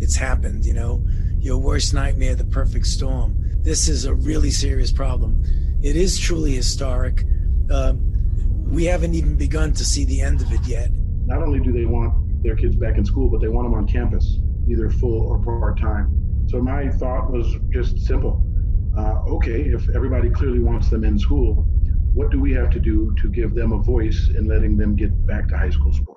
it's happened, you know, your worst nightmare, the perfect storm. This is a really serious problem. It is truly historic. Uh, we haven't even begun to see the end of it yet. Not only do they want their kids back in school, but they want them on campus, either full or part time. So my thought was just simple. Uh, okay, if everybody clearly wants them in school, what do we have to do to give them a voice in letting them get back to high school sports?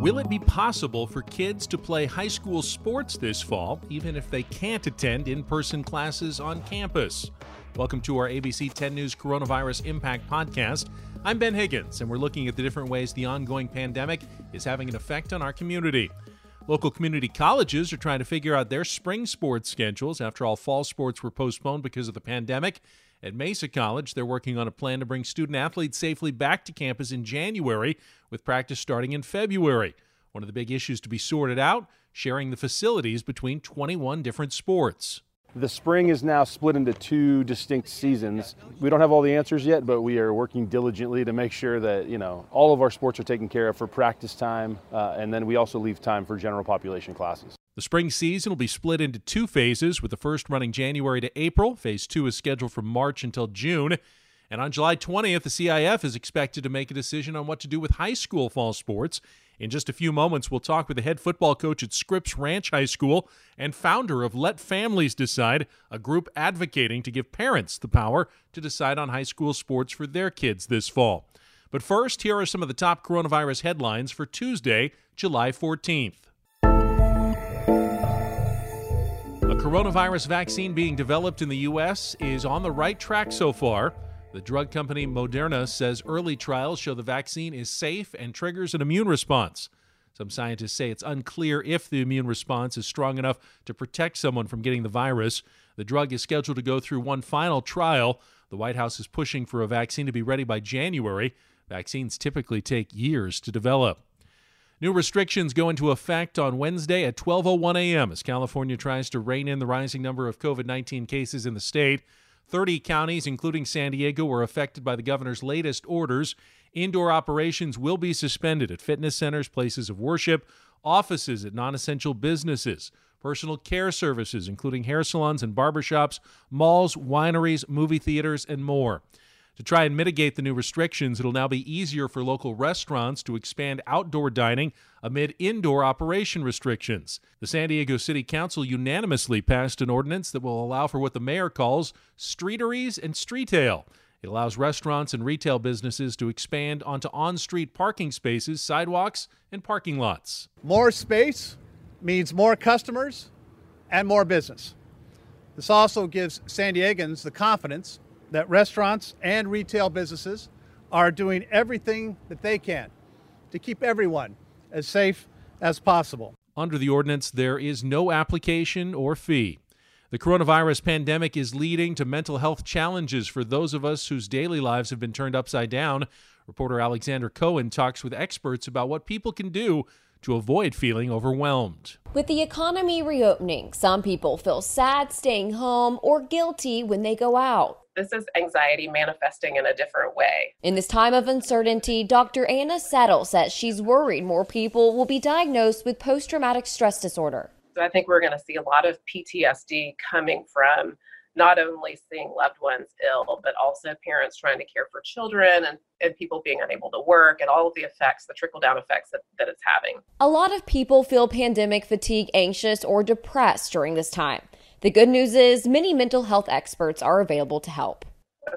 Will it be possible for kids to play high school sports this fall, even if they can't attend in person classes on campus? Welcome to our ABC 10 News Coronavirus Impact Podcast. I'm Ben Higgins, and we're looking at the different ways the ongoing pandemic is having an effect on our community. Local community colleges are trying to figure out their spring sports schedules. After all, fall sports were postponed because of the pandemic. At Mesa College, they're working on a plan to bring student athletes safely back to campus in January, with practice starting in February. One of the big issues to be sorted out sharing the facilities between 21 different sports. The spring is now split into two distinct seasons. We don't have all the answers yet, but we are working diligently to make sure that you know all of our sports are taken care of for practice time, uh, and then we also leave time for general population classes. The spring season will be split into two phases, with the first running January to April. Phase two is scheduled from March until June. And on July 20th, the CIF is expected to make a decision on what to do with high school fall sports. In just a few moments, we'll talk with the head football coach at Scripps Ranch High School and founder of Let Families Decide, a group advocating to give parents the power to decide on high school sports for their kids this fall. But first, here are some of the top coronavirus headlines for Tuesday, July 14th. A coronavirus vaccine being developed in the U.S. is on the right track so far. The drug company Moderna says early trials show the vaccine is safe and triggers an immune response. Some scientists say it's unclear if the immune response is strong enough to protect someone from getting the virus. The drug is scheduled to go through one final trial. The White House is pushing for a vaccine to be ready by January. Vaccines typically take years to develop. New restrictions go into effect on Wednesday at 12:01 a.m. as California tries to rein in the rising number of COVID-19 cases in the state. 30 counties, including San Diego, were affected by the governor's latest orders. Indoor operations will be suspended at fitness centers, places of worship, offices at non essential businesses, personal care services, including hair salons and barbershops, malls, wineries, movie theaters, and more. To try and mitigate the new restrictions, it'll now be easier for local restaurants to expand outdoor dining amid indoor operation restrictions. The San Diego City Council unanimously passed an ordinance that will allow for what the mayor calls streeteries and streetail. It allows restaurants and retail businesses to expand onto on street parking spaces, sidewalks, and parking lots. More space means more customers and more business. This also gives San Diegans the confidence that restaurants and retail businesses are doing everything that they can to keep everyone as safe as possible. Under the ordinance, there is no application or fee. The coronavirus pandemic is leading to mental health challenges for those of us whose daily lives have been turned upside down. Reporter Alexander Cohen talks with experts about what people can do to avoid feeling overwhelmed. With the economy reopening, some people feel sad staying home or guilty when they go out. This is anxiety manifesting in a different way. In this time of uncertainty, Dr. Anna Settle says she's worried more people will be diagnosed with post traumatic stress disorder. So I think we're going to see a lot of PTSD coming from not only seeing loved ones ill, but also parents trying to care for children and, and people being unable to work and all of the effects, the trickle down effects that, that it's having. A lot of people feel pandemic fatigue, anxious, or depressed during this time. The good news is many mental health experts are available to help.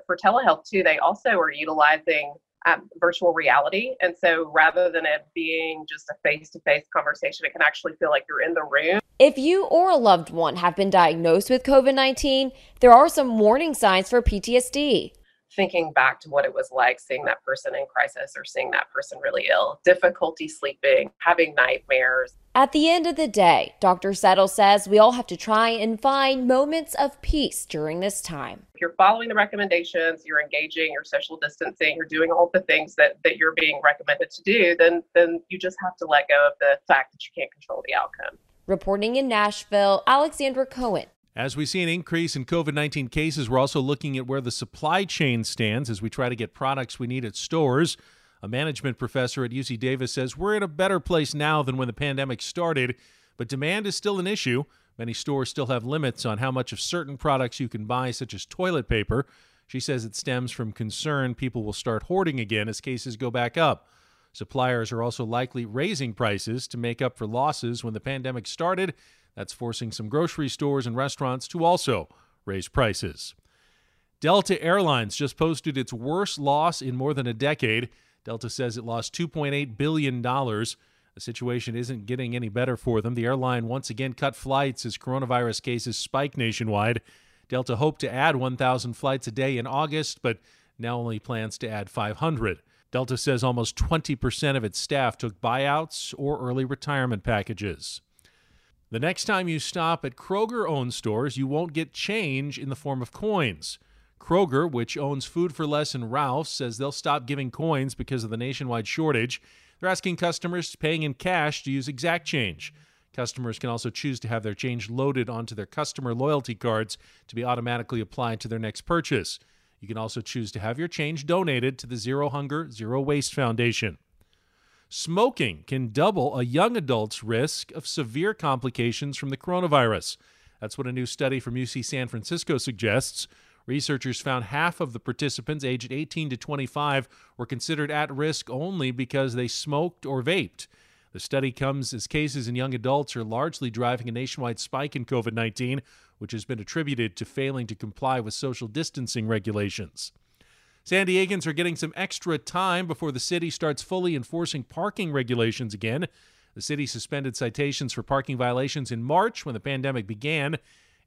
For telehealth, too, they also are utilizing um, virtual reality. And so rather than it being just a face to face conversation, it can actually feel like you're in the room. If you or a loved one have been diagnosed with COVID 19, there are some warning signs for PTSD thinking back to what it was like seeing that person in crisis or seeing that person really ill, difficulty sleeping, having nightmares. At the end of the day, Dr. Settle says we all have to try and find moments of peace during this time. If you're following the recommendations, you're engaging, you're social distancing, you're doing all the things that, that you're being recommended to do, then then you just have to let go of the fact that you can't control the outcome. Reporting in Nashville, Alexandra Cohen. As we see an increase in COVID 19 cases, we're also looking at where the supply chain stands as we try to get products we need at stores. A management professor at UC Davis says we're in a better place now than when the pandemic started, but demand is still an issue. Many stores still have limits on how much of certain products you can buy, such as toilet paper. She says it stems from concern people will start hoarding again as cases go back up. Suppliers are also likely raising prices to make up for losses when the pandemic started. That's forcing some grocery stores and restaurants to also raise prices. Delta Airlines just posted its worst loss in more than a decade. Delta says it lost $2.8 billion. The situation isn't getting any better for them. The airline once again cut flights as coronavirus cases spike nationwide. Delta hoped to add 1,000 flights a day in August, but now only plans to add 500. Delta says almost 20% of its staff took buyouts or early retirement packages. The next time you stop at Kroger owned stores, you won't get change in the form of coins. Kroger, which owns Food 4 Less and Ralph's, says they'll stop giving coins because of the nationwide shortage. They're asking customers paying in cash to use exact change. Customers can also choose to have their change loaded onto their customer loyalty cards to be automatically applied to their next purchase. You can also choose to have your change donated to the Zero Hunger, Zero Waste Foundation. Smoking can double a young adult's risk of severe complications from the coronavirus. That's what a new study from UC San Francisco suggests. Researchers found half of the participants aged 18 to 25 were considered at risk only because they smoked or vaped. The study comes as cases in young adults are largely driving a nationwide spike in COVID 19, which has been attributed to failing to comply with social distancing regulations. San Diegans are getting some extra time before the city starts fully enforcing parking regulations again. The city suspended citations for parking violations in March when the pandemic began.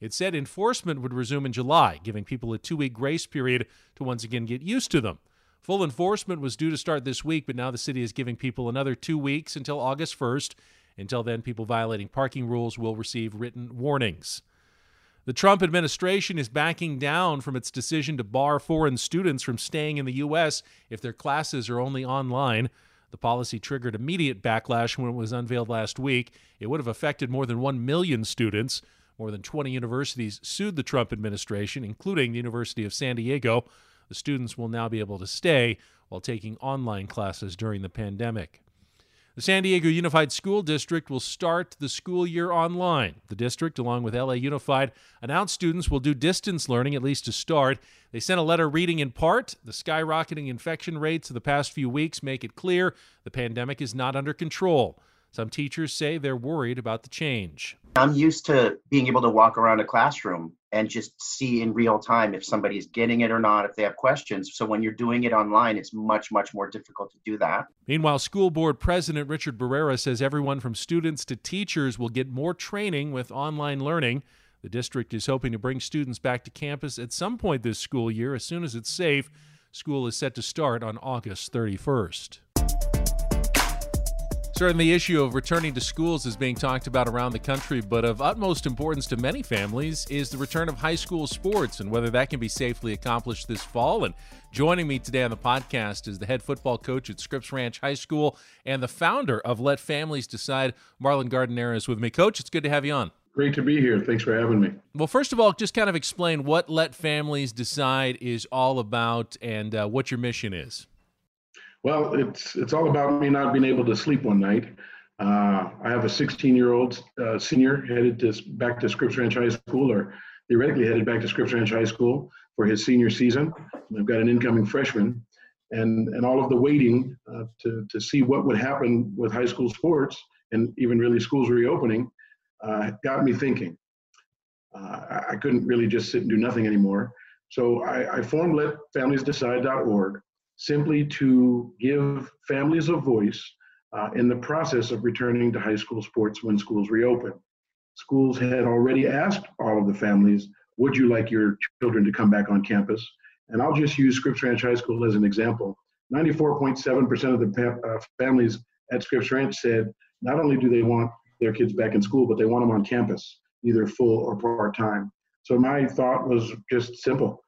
It said enforcement would resume in July, giving people a two week grace period to once again get used to them. Full enforcement was due to start this week, but now the city is giving people another two weeks until August 1st. Until then, people violating parking rules will receive written warnings. The Trump administration is backing down from its decision to bar foreign students from staying in the U.S. if their classes are only online. The policy triggered immediate backlash when it was unveiled last week. It would have affected more than 1 million students. More than 20 universities sued the Trump administration, including the University of San Diego. The students will now be able to stay while taking online classes during the pandemic. The San Diego Unified School District will start the school year online. The district, along with LA Unified, announced students will do distance learning at least to start. They sent a letter reading in part the skyrocketing infection rates of the past few weeks make it clear the pandemic is not under control. Some teachers say they're worried about the change. I'm used to being able to walk around a classroom and just see in real time if somebody's getting it or not, if they have questions. So when you're doing it online, it's much, much more difficult to do that. Meanwhile, school board president Richard Barrera says everyone from students to teachers will get more training with online learning. The district is hoping to bring students back to campus at some point this school year as soon as it's safe. School is set to start on August 31st. Certainly, the issue of returning to schools is being talked about around the country, but of utmost importance to many families is the return of high school sports and whether that can be safely accomplished this fall. And joining me today on the podcast is the head football coach at Scripps Ranch High School and the founder of Let Families Decide. Marlon Gardenera is with me. Coach, it's good to have you on. Great to be here. Thanks for having me. Well, first of all, just kind of explain what Let Families Decide is all about and uh, what your mission is. Well, it's it's all about me not being able to sleep one night. Uh, I have a 16-year-old uh, senior headed to back to Scripps Ranch High School, or theoretically headed back to Scripps Ranch High School for his senior season. I've got an incoming freshman, and and all of the waiting uh, to to see what would happen with high school sports and even really schools reopening uh, got me thinking. Uh, I couldn't really just sit and do nothing anymore. So I, I formed LetFamiliesDecide.org simply to give families a voice uh, in the process of returning to high school sports when schools reopen. Schools had already asked all of the families, would you like your children to come back on campus? And I'll just use Scripps Ranch High School as an example. 94.7% of the uh, families at Scripps Ranch said not only do they want their kids back in school, but they want them on campus, either full or part time. So my thought was just simple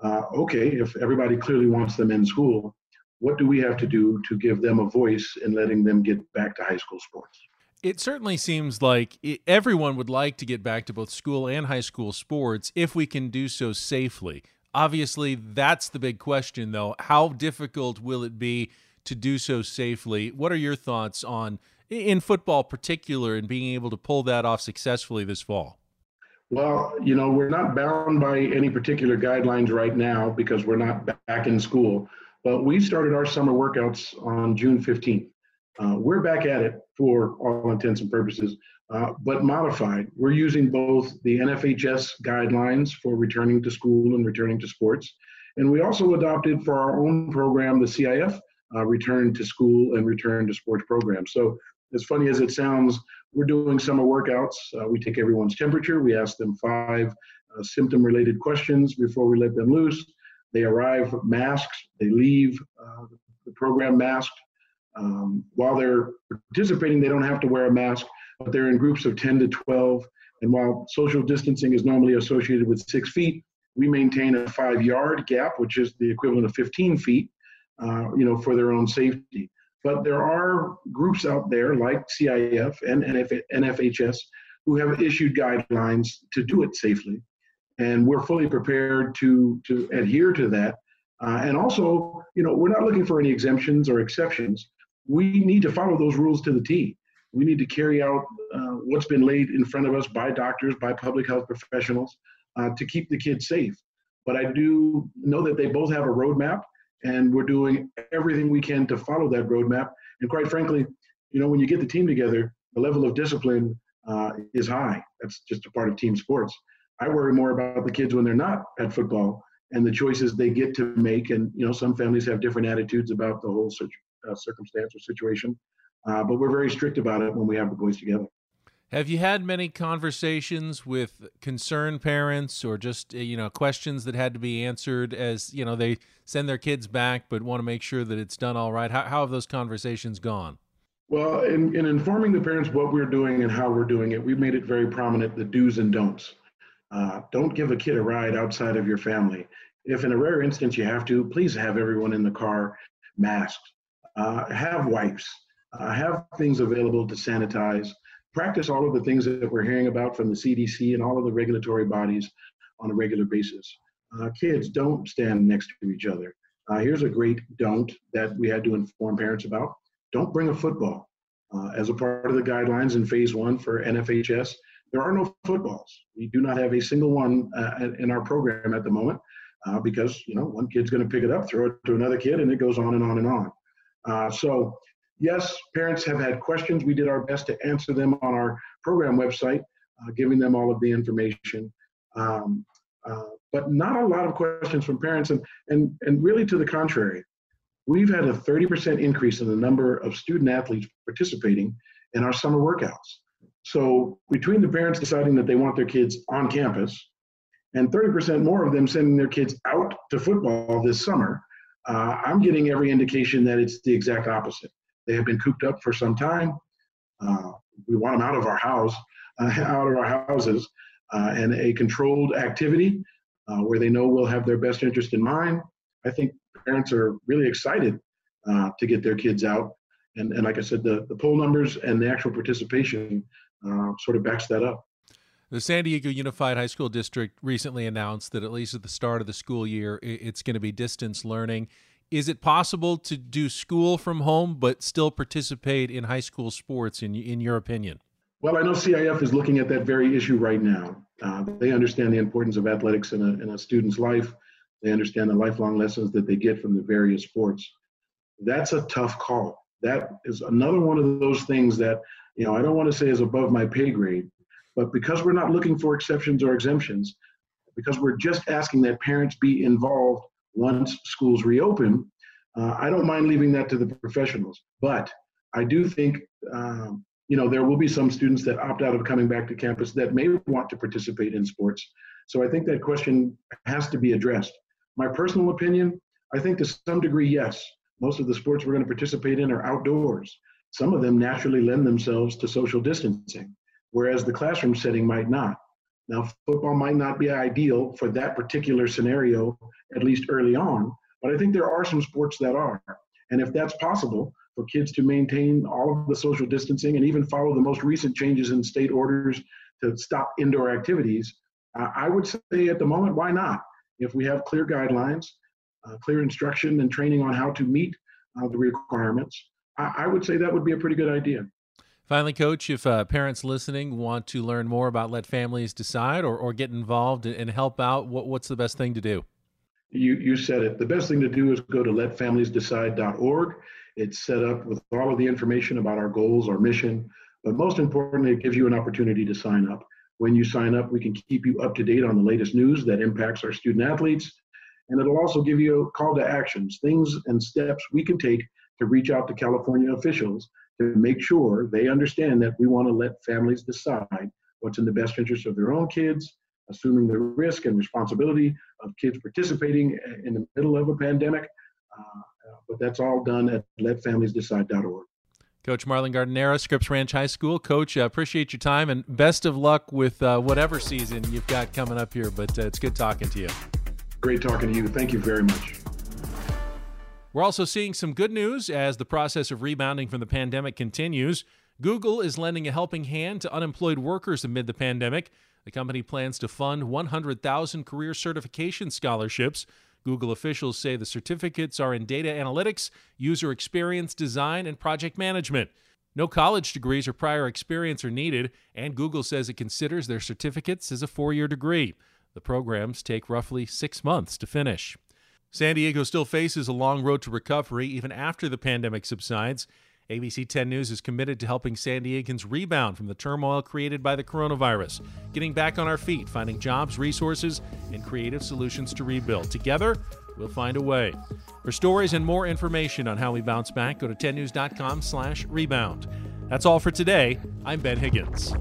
uh, okay, if everybody clearly wants them in school, what do we have to do to give them a voice in letting them get back to high school sports? It certainly seems like everyone would like to get back to both school and high school sports if we can do so safely. Obviously, that's the big question, though. How difficult will it be to do so safely. What are your thoughts on in football particular and being able to pull that off successfully this fall? Well, you know, we're not bound by any particular guidelines right now because we're not back in school, but we started our summer workouts on June 15th. Uh, we're back at it for all intents and purposes, uh, but modified. We're using both the NFHS guidelines for returning to school and returning to sports, and we also adopted for our own program the CIF uh, return to school and return to sports program. So as funny as it sounds, we're doing summer workouts. Uh, we take everyone's temperature. We ask them five uh, symptom related questions before we let them loose. They arrive masked, they leave uh, the program masked. Um, while they're participating, they don't have to wear a mask, but they're in groups of 10 to 12. And while social distancing is normally associated with six feet, we maintain a five yard gap, which is the equivalent of 15 feet, uh, you know, for their own safety. But there are groups out there like CIF and NF- NFHS who have issued guidelines to do it safely. And we're fully prepared to, to adhere to that. Uh, and also, you know, we're not looking for any exemptions or exceptions. We need to follow those rules to the T. We need to carry out uh, what's been laid in front of us by doctors, by public health professionals uh, to keep the kids safe. But I do know that they both have a roadmap and we're doing everything we can to follow that roadmap. And quite frankly, you know, when you get the team together, the level of discipline uh, is high. That's just a part of team sports. I worry more about the kids when they're not at football and the choices they get to make. And you know, some families have different attitudes about the whole uh, circumstance or situation, uh, but we're very strict about it when we have the boys together. Have you had many conversations with concerned parents or just uh, you know questions that had to be answered as you know they send their kids back but want to make sure that it's done all right? How, how have those conversations gone? Well, in, in informing the parents what we're doing and how we're doing it, we've made it very prominent the do's and don'ts. Uh, don't give a kid a ride outside of your family. If in a rare instance you have to, please have everyone in the car masked. Uh, have wipes. Uh, have things available to sanitize practice all of the things that we're hearing about from the CDC and all of the regulatory bodies on a regular basis. Uh, kids don't stand next to each other. Uh, here's a great don't that we had to inform parents about. Don't bring a football. Uh, as a part of the guidelines in phase one for NFHS, there are no footballs. We do not have a single one uh, in our program at the moment uh, because, you know, one kid's going to pick it up, throw it to another kid, and it goes on and on and on. Uh, so yes, parents have had questions. We did our best to answer them on our program website, uh, giving them all of the information. Um, uh, but not a lot of questions from parents, and, and, and really to the contrary. We've had a 30% increase in the number of student athletes participating in our summer workouts. So, between the parents deciding that they want their kids on campus and 30% more of them sending their kids out to football this summer, uh, I'm getting every indication that it's the exact opposite. They have been cooped up for some time. Uh, we want them out of our house, uh, out of our houses, uh, and a controlled activity uh, where they know we'll have their best interest in mind. I think parents are really excited uh, to get their kids out. And, and like I said, the, the poll numbers and the actual participation uh, sort of backs that up. The San Diego Unified High School District recently announced that at least at the start of the school year, it's going to be distance learning. Is it possible to do school from home but still participate in high school sports, in, in your opinion? Well, I know CIF is looking at that very issue right now. Uh, they understand the importance of athletics in a, in a student's life. They understand the lifelong lessons that they get from the various sports. That's a tough call. That is another one of those things that, you know, I don't want to say is above my pay grade, but because we're not looking for exceptions or exemptions, because we're just asking that parents be involved once schools reopen, uh, I don't mind leaving that to the professionals. But I do think, um, you know, there will be some students that opt out of coming back to campus that may want to participate in sports. So I think that question has to be addressed. My personal opinion, I think to some degree, yes. Most of the sports we're going to participate in are outdoors. Some of them naturally lend themselves to social distancing, whereas the classroom setting might not. Now, football might not be ideal for that particular scenario, at least early on, but I think there are some sports that are. And if that's possible for kids to maintain all of the social distancing and even follow the most recent changes in state orders to stop indoor activities, I would say at the moment, why not? If we have clear guidelines, uh, clear instruction and training on how to meet uh, the requirements, I, I, would say that would be a pretty good idea. Finally, Coach, if uh, parents listening want to learn more about Let Families Decide or, or get involved and help out, what, what's the best thing to do? You, you said it. The best thing to do is go to letfamiliesdecide.org. It's set up with all of the information about our goals, our mission, but most importantly, it gives you an opportunity to sign up. When you sign up, we can keep you up to date on the latest news that impacts our student athletes. And it'll also give you a call to actions, things and steps we can take to reach out to California officials to make sure they understand that we want to let families decide what's in the best interest of their own kids, assuming the risk and responsibility of kids participating in the middle of a pandemic. Uh, but that's all done at letfamiliesdecide.org. Coach Marlon Gardenera, Scripps Ranch High School. Coach, uh, appreciate your time and best of luck with uh, whatever season you've got coming up here. But uh, it's good talking to you. Great talking to you. Thank you very much. We're also seeing some good news as the process of rebounding from the pandemic continues. Google is lending a helping hand to unemployed workers amid the pandemic. The company plans to fund 100,000 career certification scholarships Google officials say the certificates are in data analytics, user experience design, and project management. No college degrees or prior experience are needed, and Google says it considers their certificates as a four year degree. The programs take roughly six months to finish. San Diego still faces a long road to recovery even after the pandemic subsides. ABC 10 News is committed to helping San Diegans rebound from the turmoil created by the coronavirus, getting back on our feet, finding jobs, resources, and creative solutions to rebuild. Together, we'll find a way. For stories and more information on how we bounce back, go to 10news.com/rebound. That's all for today. I'm Ben Higgins.